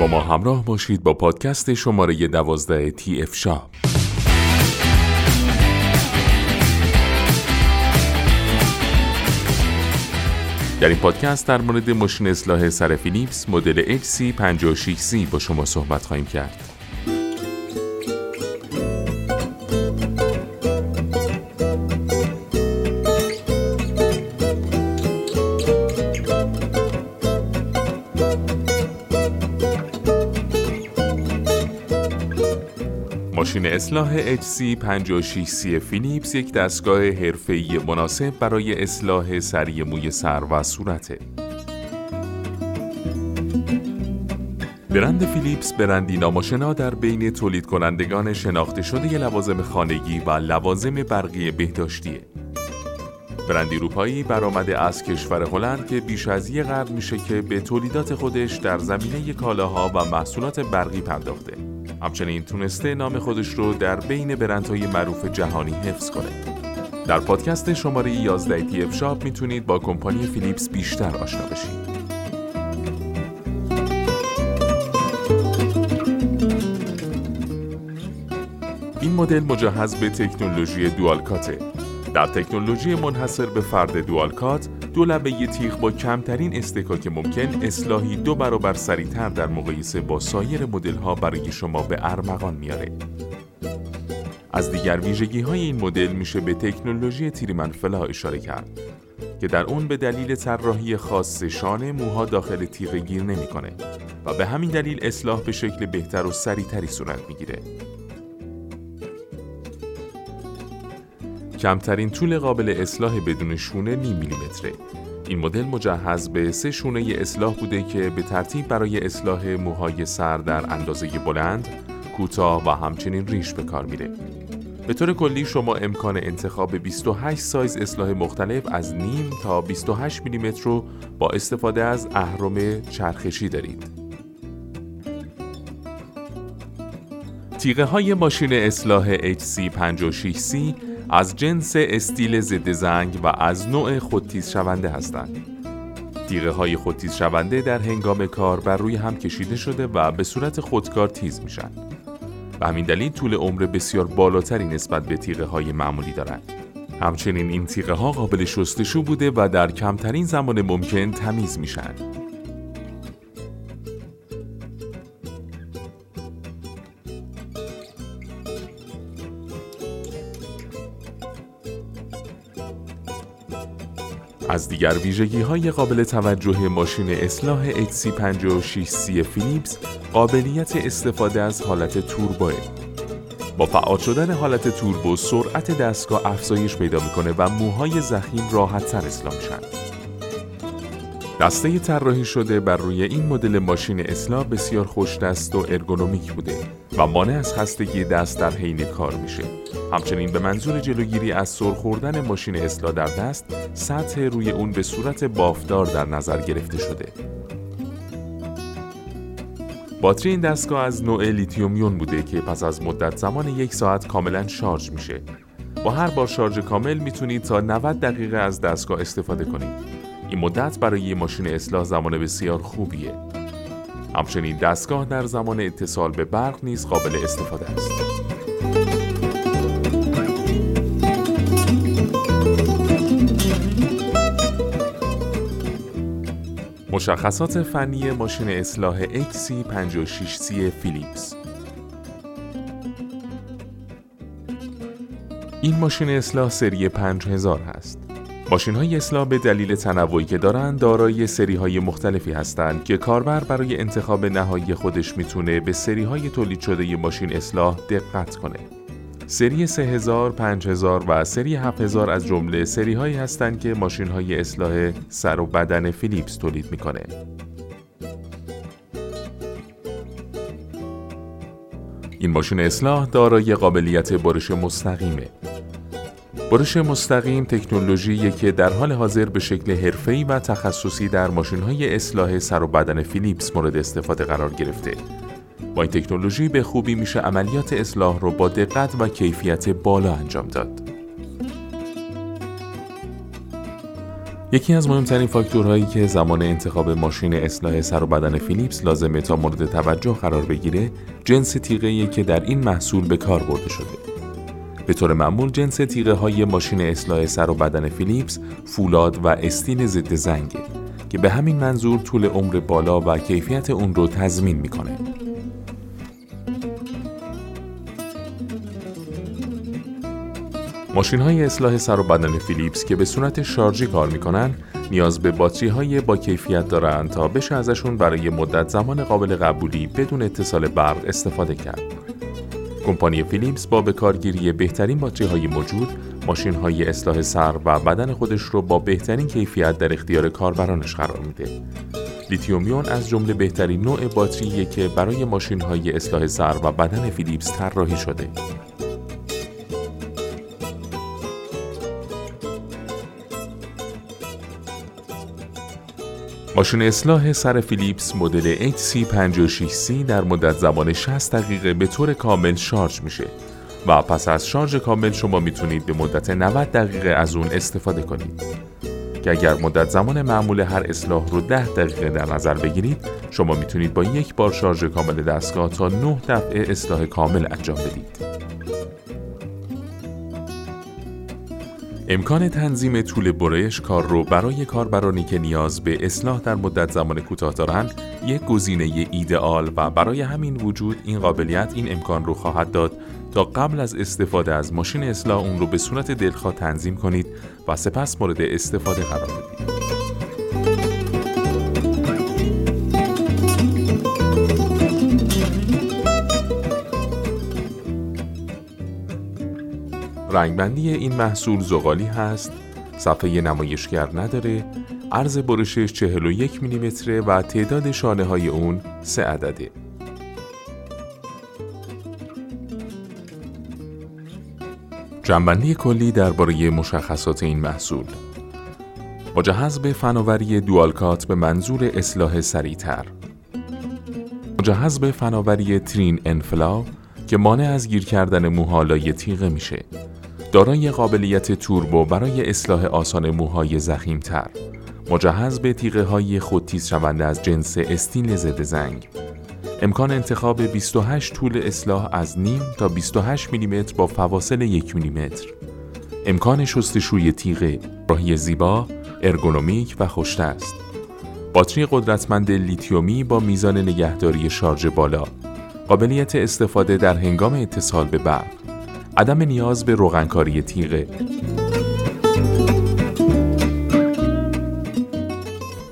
با ما همراه باشید با پادکست شماره دوازده تی اف شاپ در این پادکست در مورد ماشین اصلاح سر فیلیپس مدل XC56C با شما صحبت خواهیم کرد. ماشین اصلاح HC56C فیلیپس یک دستگاه حرفه‌ای مناسب برای اصلاح سری موی سر و صورته. برند فیلیپس برندی ناماشنا در بین تولید کنندگان شناخته شده لوازم خانگی و لوازم برقی بهداشتیه. برندی اروپایی برآمده از کشور هلند که بیش از یک قرن میشه که به تولیدات خودش در زمینه کالاها و محصولات برقی پرداخته. همچنین تونسته نام خودش رو در بین برندهای معروف جهانی حفظ کنه. در پادکست شماره 11 تی شاپ می‌تونید با کمپانی فیلیپس بیشتر آشنا بشید. این مدل مجهز به تکنولوژی دوالکاته. در تکنولوژی منحصر به فرد دوالکات دو لبه تیغ با کمترین استکاک ممکن اصلاحی دو برابر سریعتر در مقایسه با سایر مدل ها برای شما به ارمغان میاره. از دیگر ویژگی های این مدل میشه به تکنولوژی تیریمن فلا اشاره کرد که در اون به دلیل طراحی خاص شانه موها داخل تیغ گیر نمی‌کنه و به همین دلیل اصلاح به شکل بهتر و سریعتری صورت می‌گیره. کمترین طول قابل اصلاح بدون شونه نیم میلیمتره. این مدل مجهز به سه شونه اصلاح بوده که به ترتیب برای اصلاح موهای سر در اندازه بلند، کوتاه و همچنین ریش به کار میره. به طور کلی شما امکان انتخاب 28 سایز اصلاح مختلف از نیم تا 28 میلیمتر رو با استفاده از اهرم چرخشی دارید. تیغه های ماشین اصلاح HC56C از جنس استیل ضد زنگ و از نوع خودتیز شونده هستند. تیغه های خودتیز شونده در هنگام کار بر روی هم کشیده شده و به صورت خودکار تیز میشن. به همین دلیل طول عمر بسیار بالاتری نسبت به تیغه های معمولی دارند. همچنین این تیغه ها قابل شستشو بوده و در کمترین زمان ممکن تمیز میشن. از دیگر ویژگی های قابل توجه ماشین اصلاح HC56C فیلیپس قابلیت استفاده از حالت توربوه. با فعال شدن حالت توربو سرعت دستگاه افزایش پیدا می‌کنه و موهای زخیم راحت تر اصلاح میشن. دسته طراحی شده بر روی این مدل ماشین اصلاح بسیار خوش دست و ارگونومیک بوده و مانع از خستگی دست در حین کار میشه. همچنین به منظور جلوگیری از سر خوردن ماشین اصلاح در دست، سطح روی اون به صورت بافتدار در نظر گرفته شده. باتری این دستگاه از نوع لیتیوم یون بوده که پس از مدت زمان یک ساعت کاملا شارژ میشه. با هر بار شارژ کامل می‌تونید تا 90 دقیقه از دستگاه استفاده کنید. این مدت برای یه ماشین اصلاح زمان بسیار خوبیه. همچنین دستگاه در زمان اتصال به برق نیز قابل استفاده است. مشخصات فنی ماشین اصلاح XC56C فیلیپس این ماشین اصلاح سری 5000 هست. ماشین های اصلاح به دلیل تنوعی که دارند دارای سری های مختلفی هستند که کاربر برای انتخاب نهایی خودش می‌تونه به سری های تولید شده ی ماشین اصلاح دقت کنه. سری 3000 5000 و سری 7000 از جمله سری هایی هستند که ماشین های اصلاح سر و بدن فیلیپس تولید می‌کنه این ماشین اصلاح دارای قابلیت برش مستقیمه برش مستقیم تکنولوژی که در حال حاضر به شکل حرفه‌ای و تخصصی در ماشین‌های اصلاح سر و بدن فیلیپس مورد استفاده قرار گرفته. با این تکنولوژی به خوبی میشه عملیات اصلاح رو با دقت و کیفیت بالا انجام داد. یکی از مهمترین فاکتورهایی که زمان انتخاب ماشین اصلاح سر و بدن فیلیپس لازمه تا مورد توجه قرار بگیره جنس تیغه‌ای که در این محصول به کار برده شده. به طور معمول جنس تیغه های ماشین اصلاح سر و بدن فیلیپس فولاد و استیل ضد زنگه که به همین منظور طول عمر بالا و کیفیت اون رو تضمین می‌کنه. ماشین های اصلاح سر و بدن فیلیپس که به صورت شارژی کار می‌کنن نیاز به باتری های با کیفیت دارند تا بشه ازشون برای مدت زمان قابل قبولی بدون اتصال برق استفاده کرد. کمپانی فیلیپس با به کارگیری بهترین باتری های موجود ماشین های اصلاح سر و بدن خودش رو با بهترین کیفیت در اختیار کاربرانش قرار میده. لیتیوم یون از جمله بهترین نوع باتریه که برای ماشین های اصلاح سر و بدن فیلیپس طراحی شده. ماشین اصلاح سر فیلیپس مدل HC56C در مدت زمان 60 دقیقه به طور کامل شارژ میشه. و پس از شارژ کامل شما می‌تونید به مدت 90 دقیقه از اون استفاده کنید. که اگر مدت زمان معمول هر اصلاح رو 10 دقیقه در نظر بگیرید شما می‌تونید با یک بار شارژ کامل دستگاه تا 9 دفعه اصلاح کامل انجام بدید. امکان تنظیم طول برش کار رو برای کاربرانی که نیاز به اصلاح در مدت زمان کوتاه دارند یک گزینه ایدئال و برای همین وجود این قابلیت این امکان رو خواهد داد تا قبل از استفاده از ماشین اصلاح اون رو به صورت دلخواه تنظیم کنید و سپس مورد استفاده قرار بدید. رنگبندی این محصول زغالی هست. صفحه نمایشگر نداره. عرض برشش 41 میلیمتره و تعداد شانه های اون سه عدده. جنبندی کلی درباره مشخصات این محصول. مجهز به فناوری دوالکات به منظور اصلاح سریعتر. مجهز به فناوری ترین انفلا که مانع از گیر کردن موهالای تیغه میشه. دارای قابلیت توربو برای اصلاح آسان موهای زخیمتر. مجهز به تیغه های خودتیز شونده از جنس استیل ضد زنگ. امکان انتخاب 28 طول اصلاح از نیم تا 28 میلیمتر با فواصل 1 میلیمتر. امکان شستشوی تیغه طراحی زیبا ارگونومیک و خوش‌دست. باتری قدرتمند لیتیومی با میزان نگهداری شارژ بالا. قابلیت استفاده در هنگام اتصال به برق. عدم نیاز به روغنکاری تیغه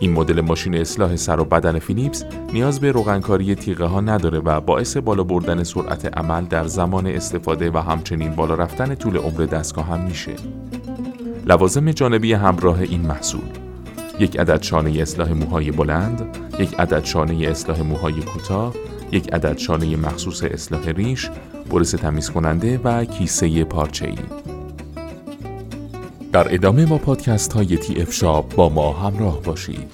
این مدل ماشین اصلاح سر و بدن فیلیپس نیاز به روغنکاری تیغه ها نداره و باعث بالا بردن سرعت عمل در زمان استفاده و همچنین بالا رفتن طول عمر دستگاه هم میشه. لوازم جانبی همراه این محصول یک عدد شانه اصلاح موهای بلند، یک عدد شانه اصلاح موهای کوتاه، یک عدد شانه مخصوص اصلاح ریش، برس تمیز کننده و کیسه پارچه ای. در ادامه با پادکست های تی اف شاب با ما همراه باشید.